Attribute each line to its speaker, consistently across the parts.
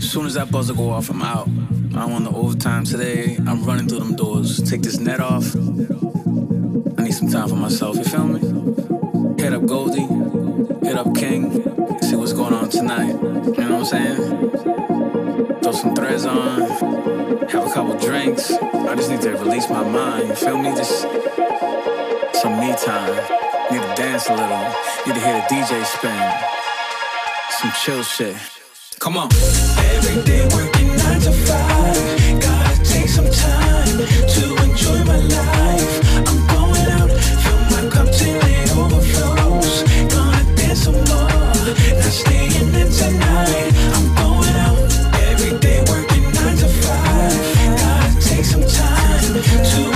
Speaker 1: Soon as that buzzer go off, I'm out. I want the overtime today. I'm running through them doors. Take this net off. I need some time for myself. You feel me? Hit up Goldie. Hit up King. See what's going on tonight. You know what I'm saying? Throw some threads on. Have a couple drinks. I just need to release my mind. You feel me? Just some me time. Need to dance a little. Need to hear the DJ spin. Some chill shit. Come on.
Speaker 2: Every day working nine to five. Gotta take some time to enjoy my life. I'm going out, fill my cup till it overflows. Gonna dance some more, not staying in tonight. I'm going out. Every day working nine to five. Gotta take some time to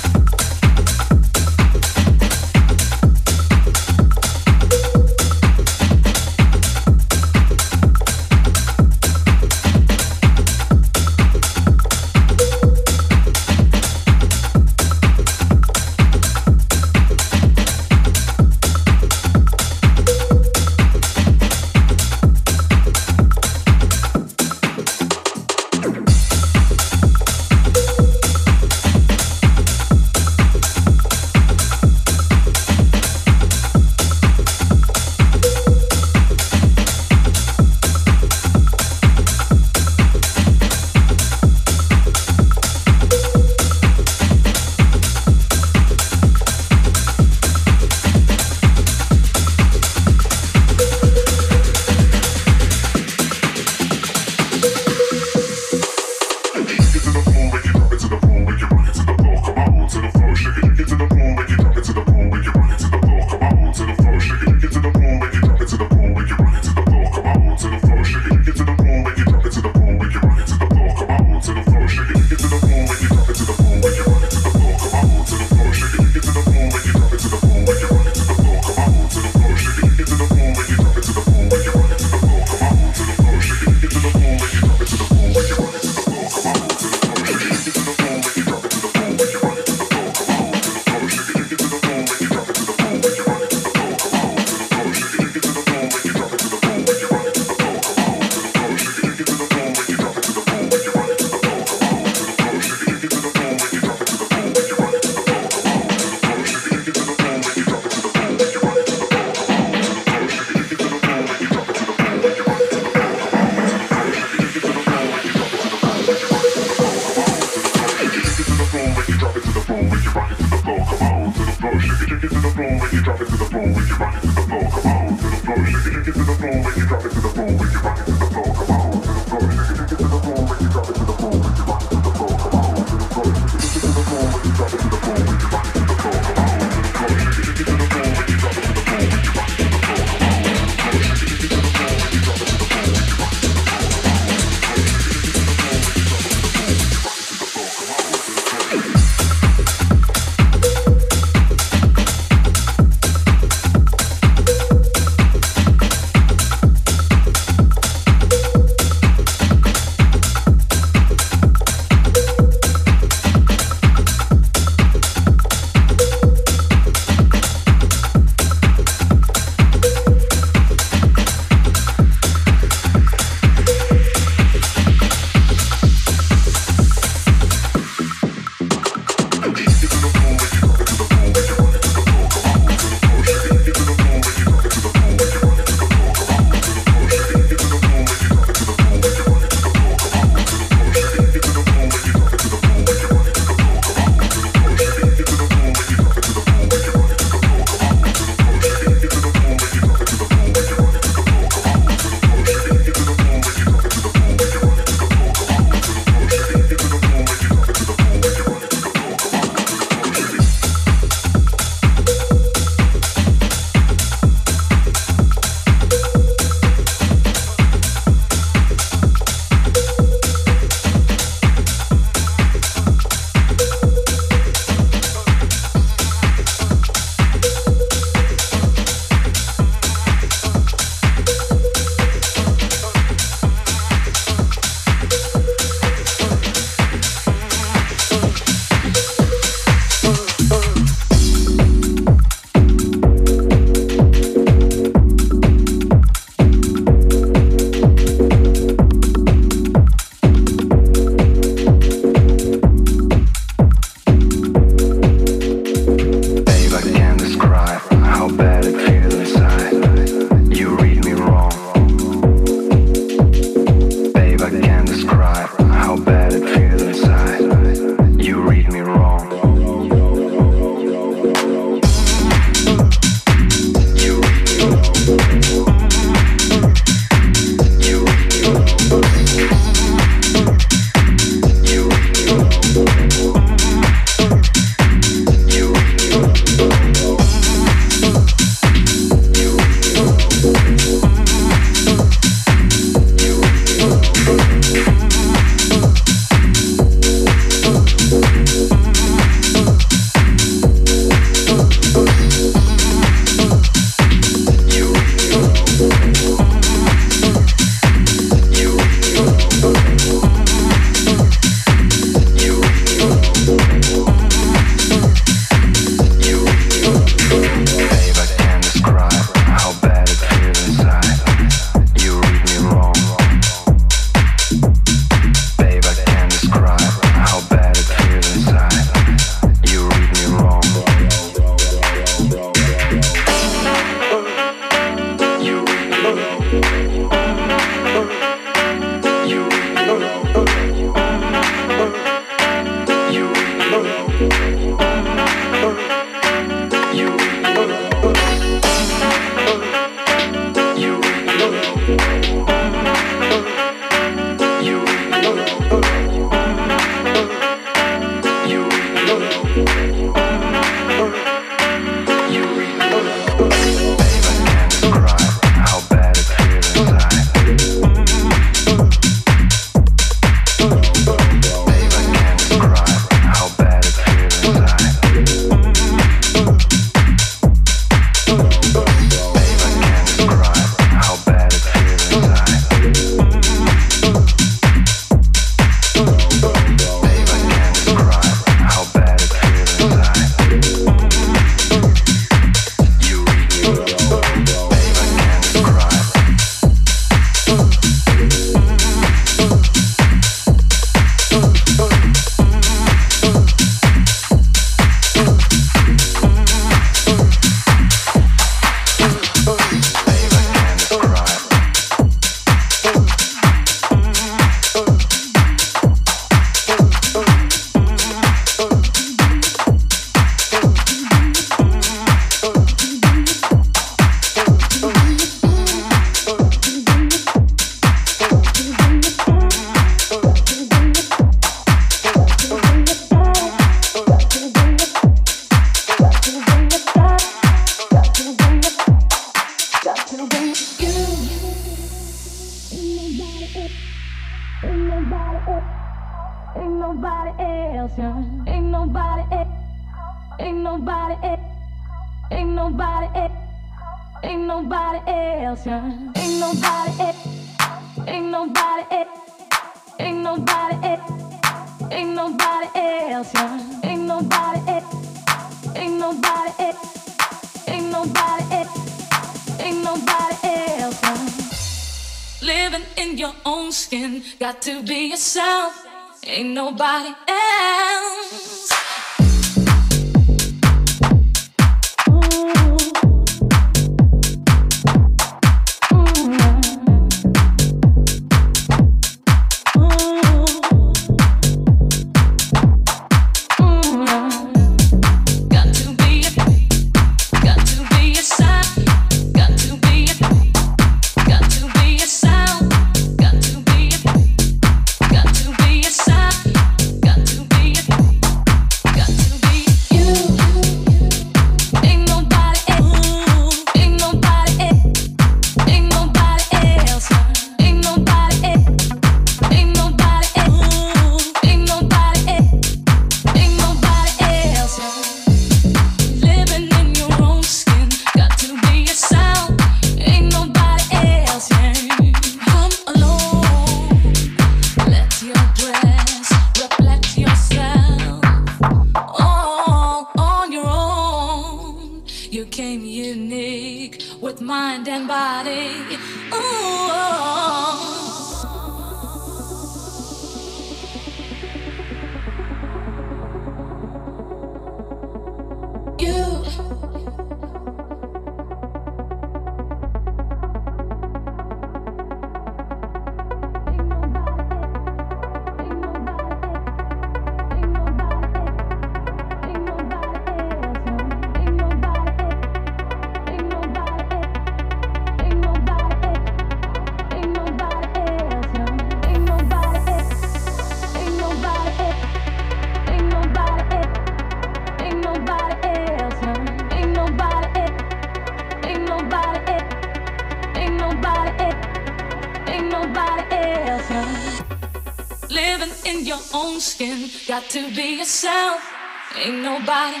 Speaker 3: nobody.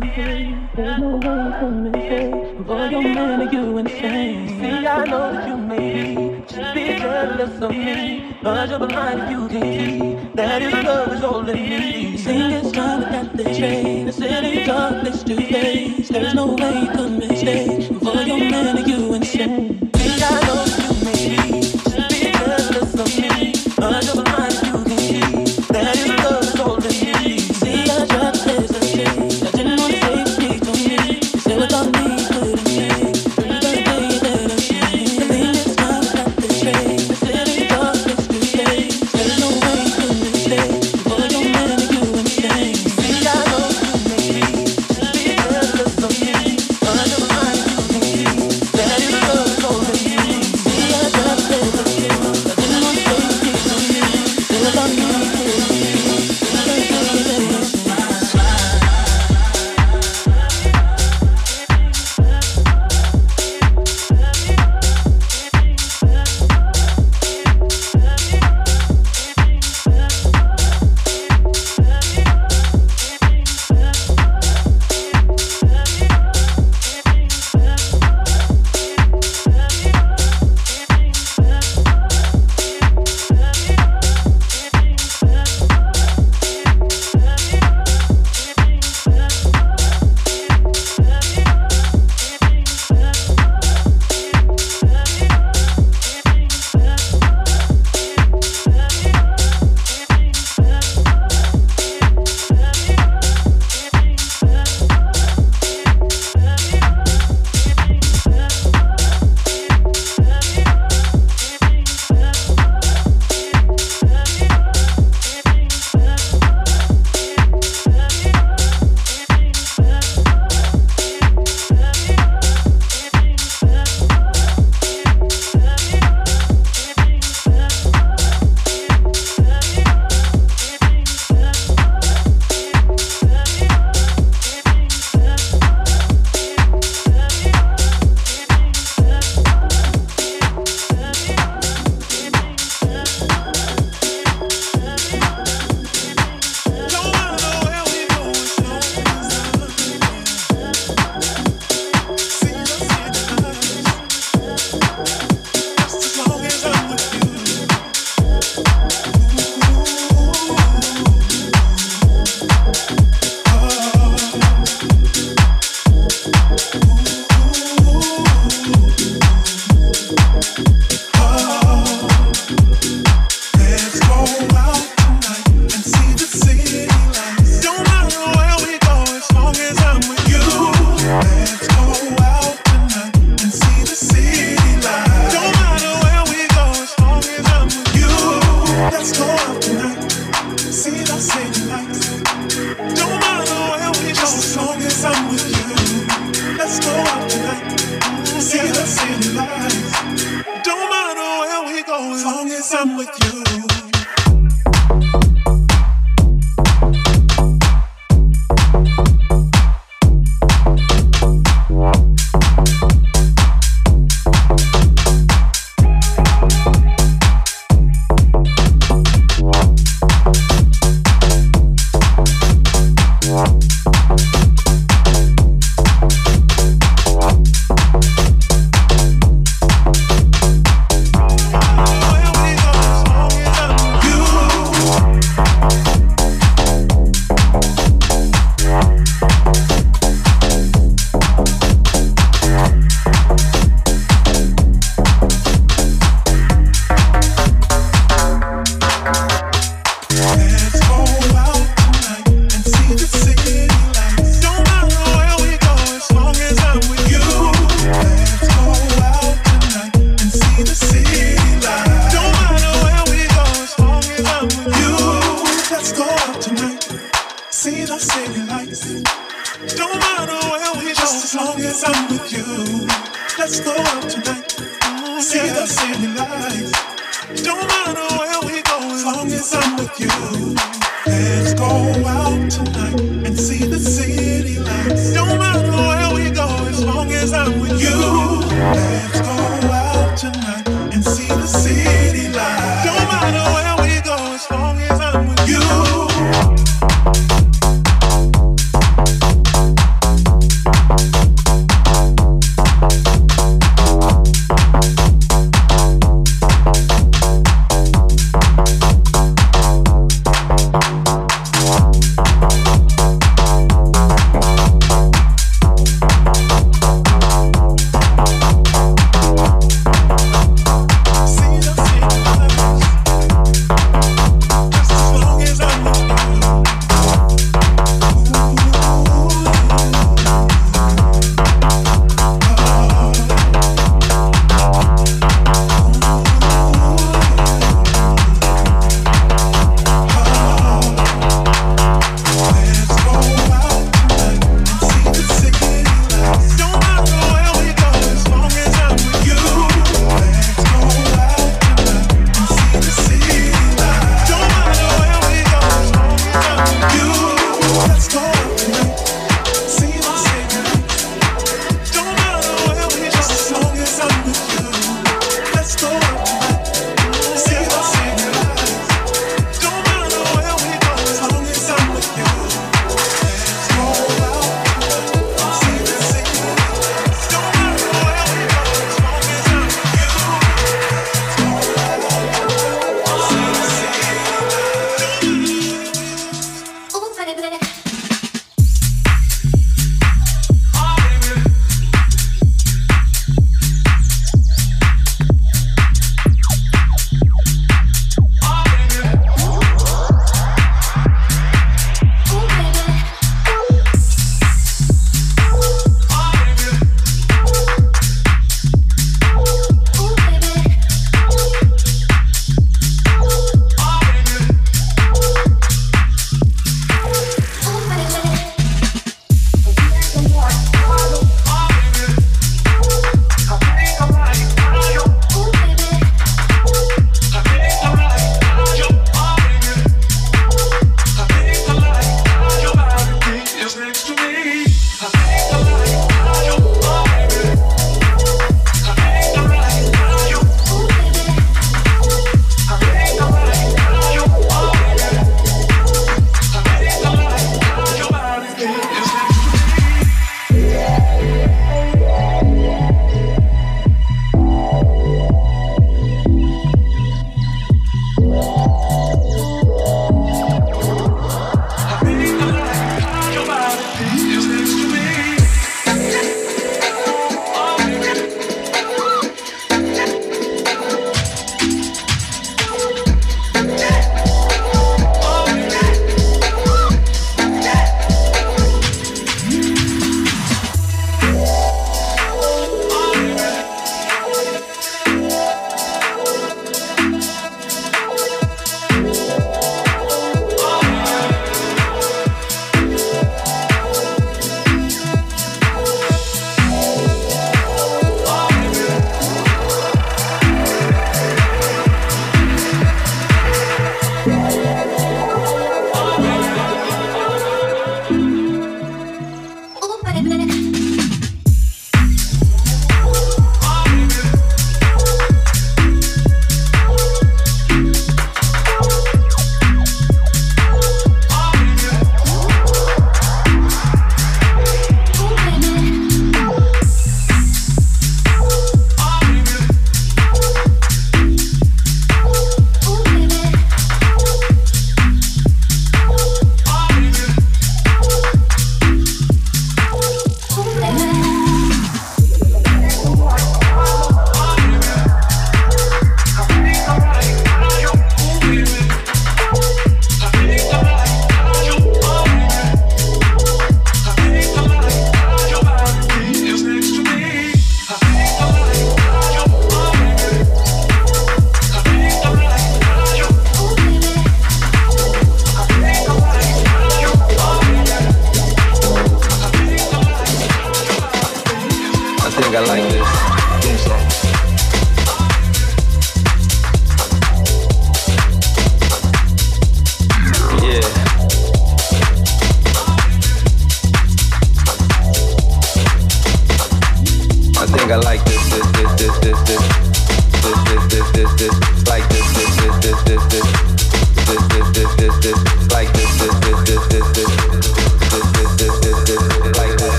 Speaker 4: There's no word for me. Boy, your man, are you insane? See, I know that you may be just be jealous of me. But you're blind you can't see that love is all in me. Singing strong that they chain. The city darkness to face. There's no way to mistake. Boy, your man, are you insane? See, I know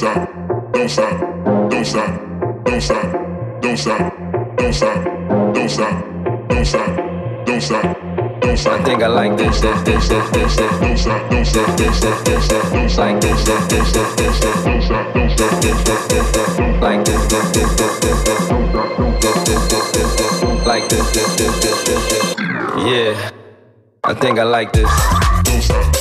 Speaker 4: I think I like this, like this,
Speaker 2: like
Speaker 5: this, Yeah, I think I like this.
Speaker 6: Don't stop.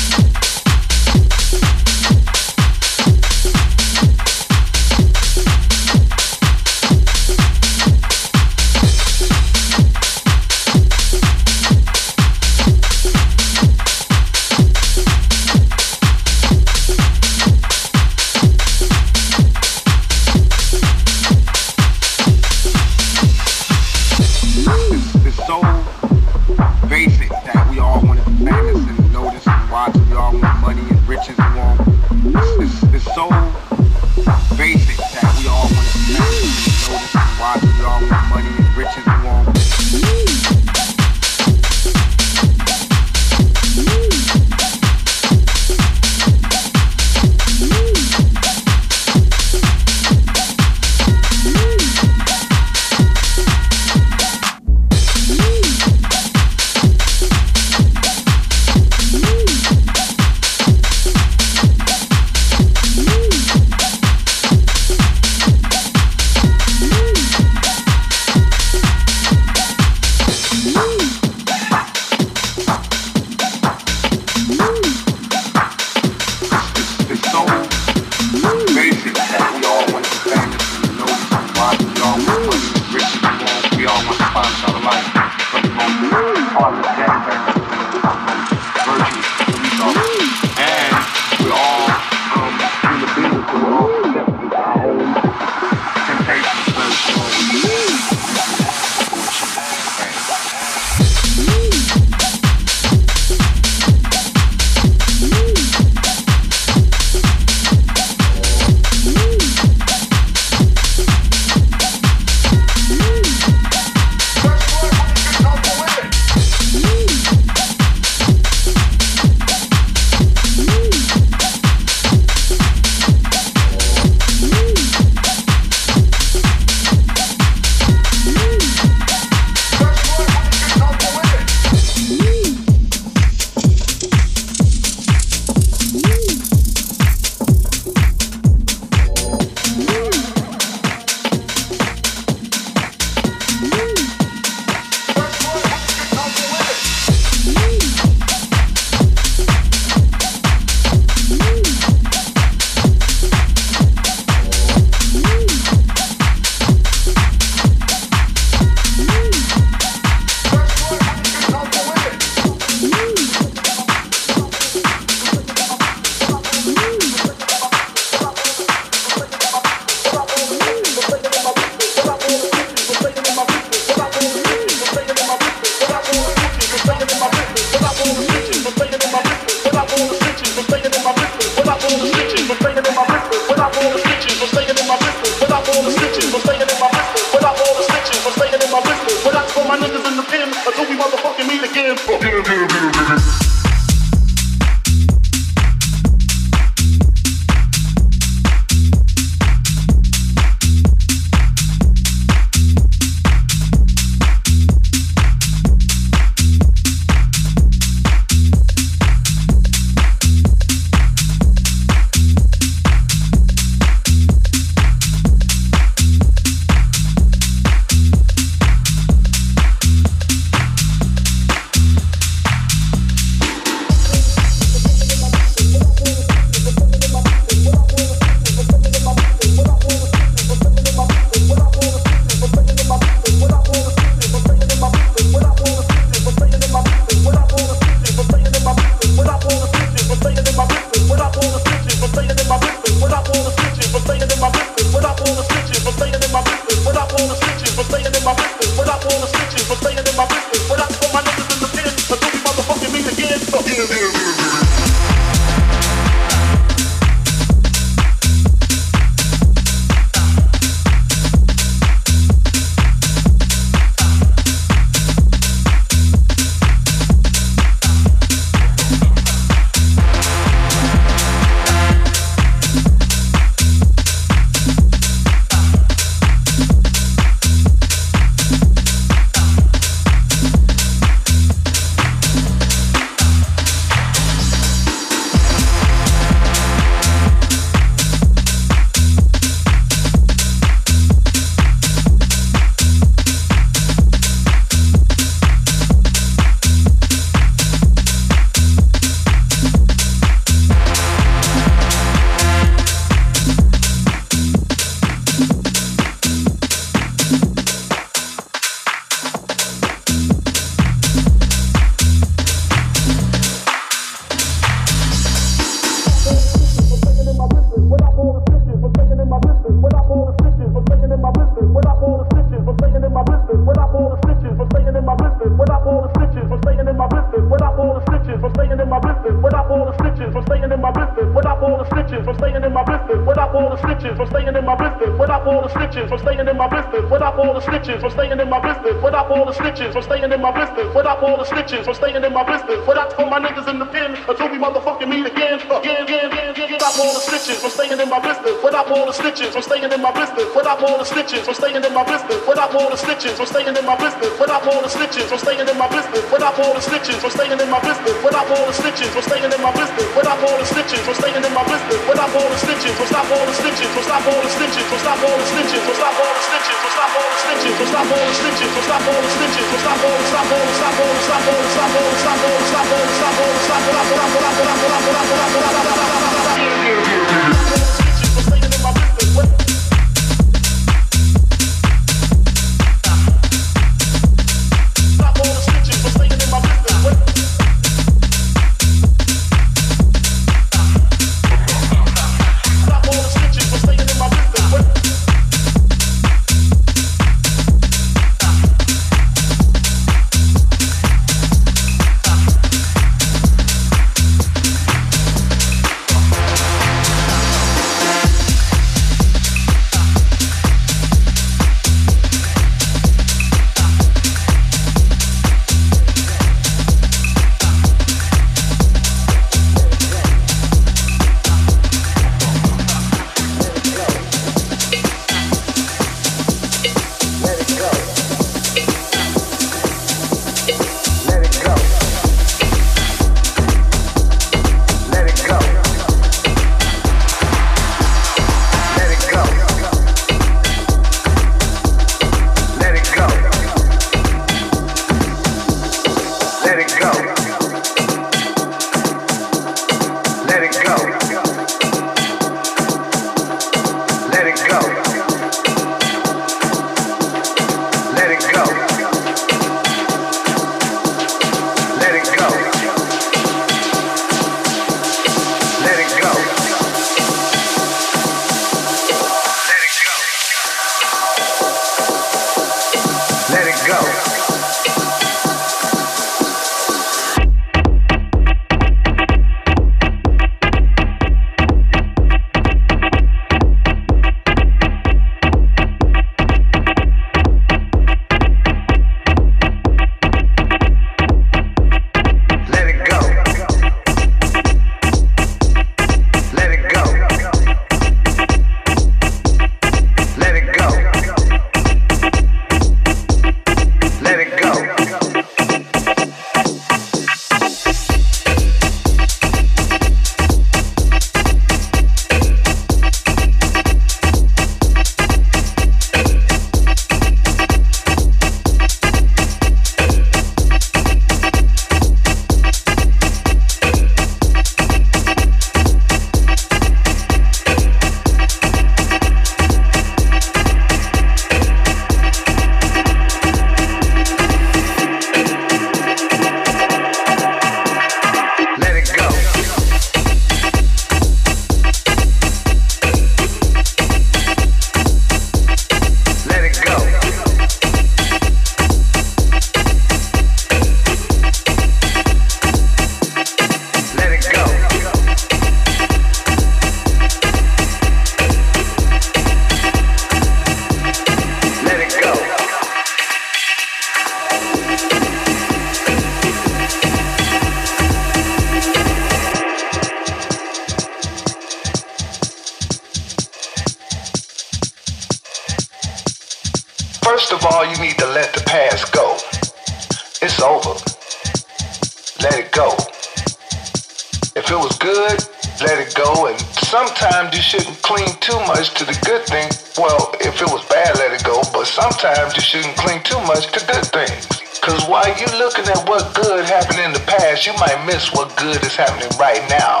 Speaker 6: you might miss what good is happening right now.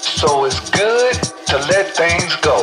Speaker 6: So it's good to let things go.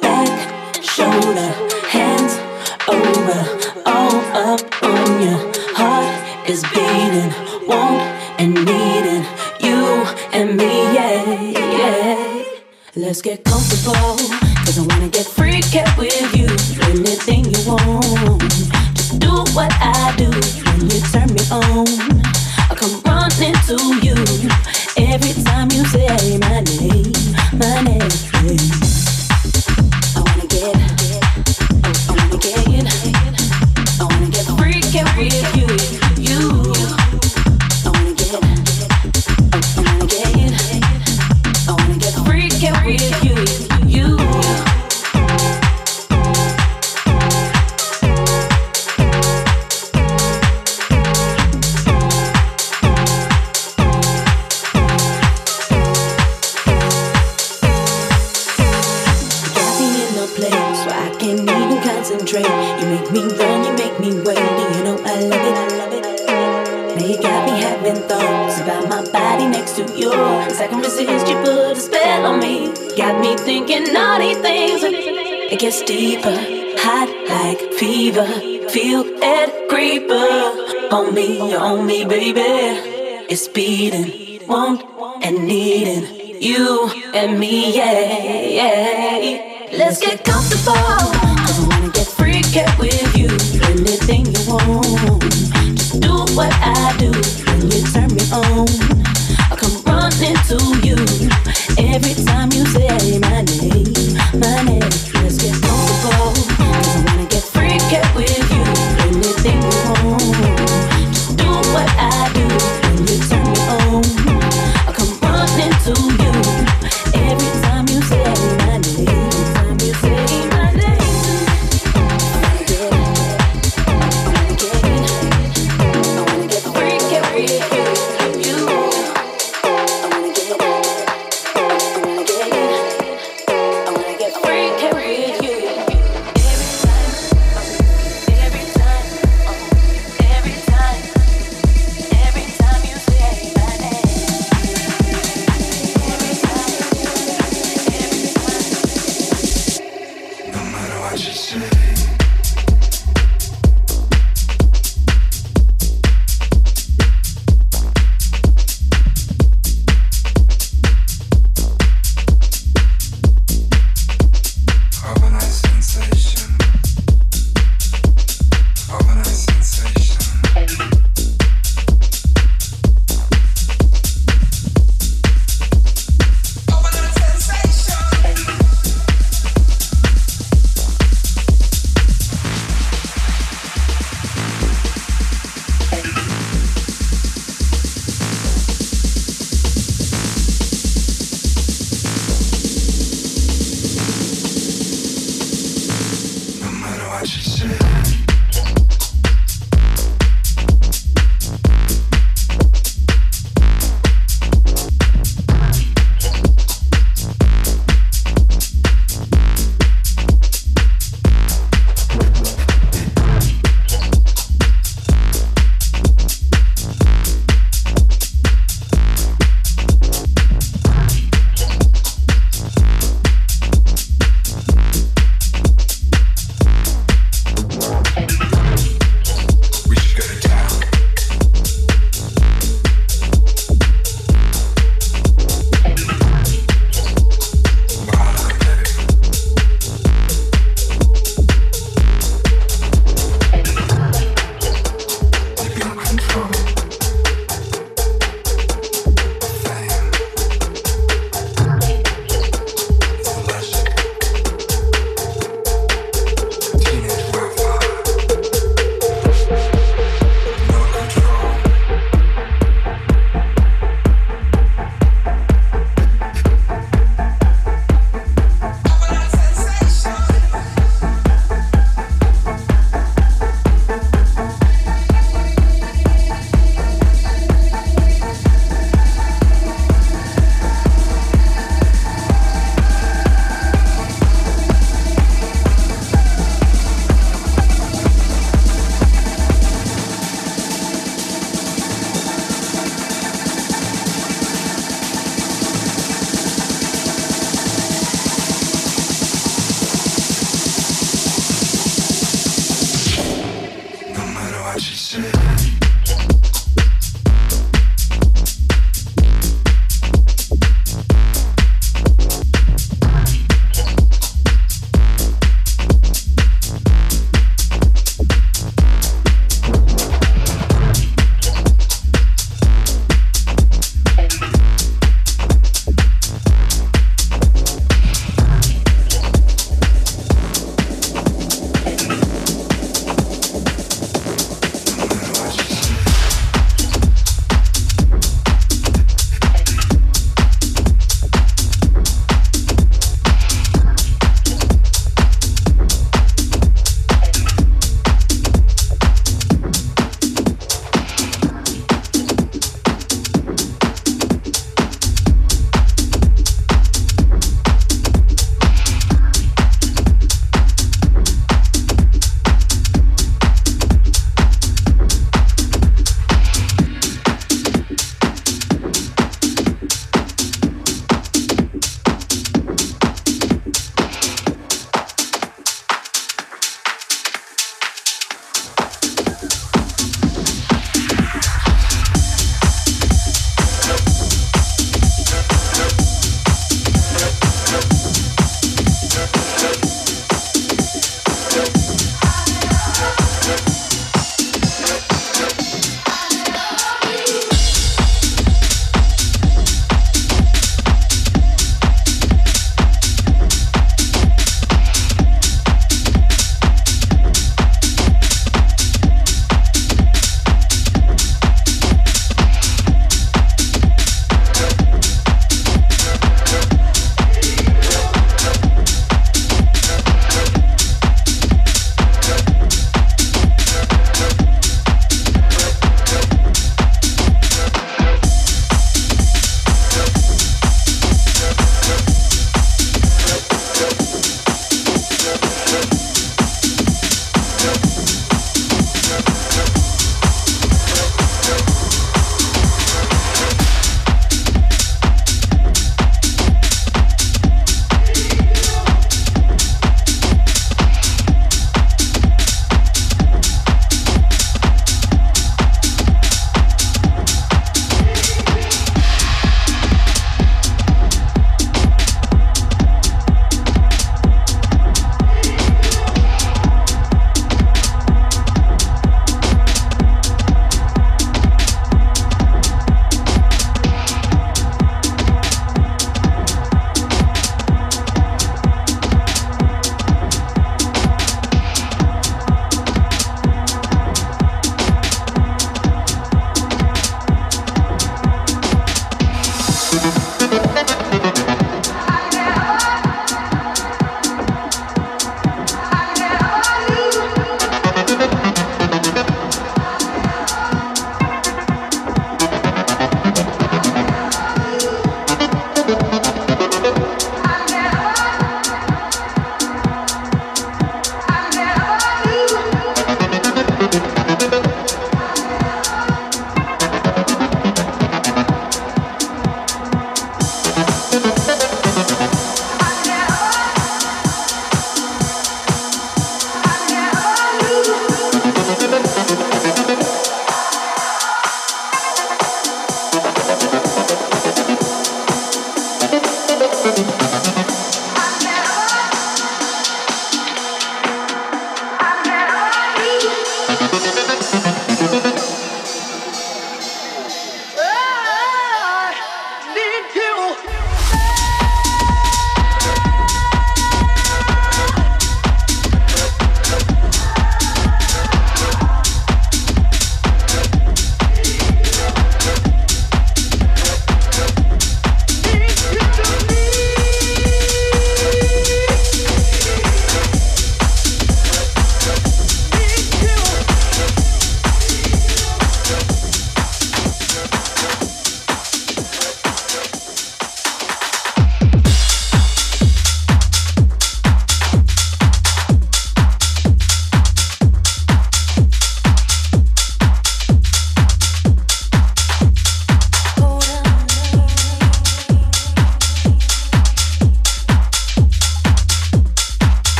Speaker 7: Back,
Speaker 3: shoulder.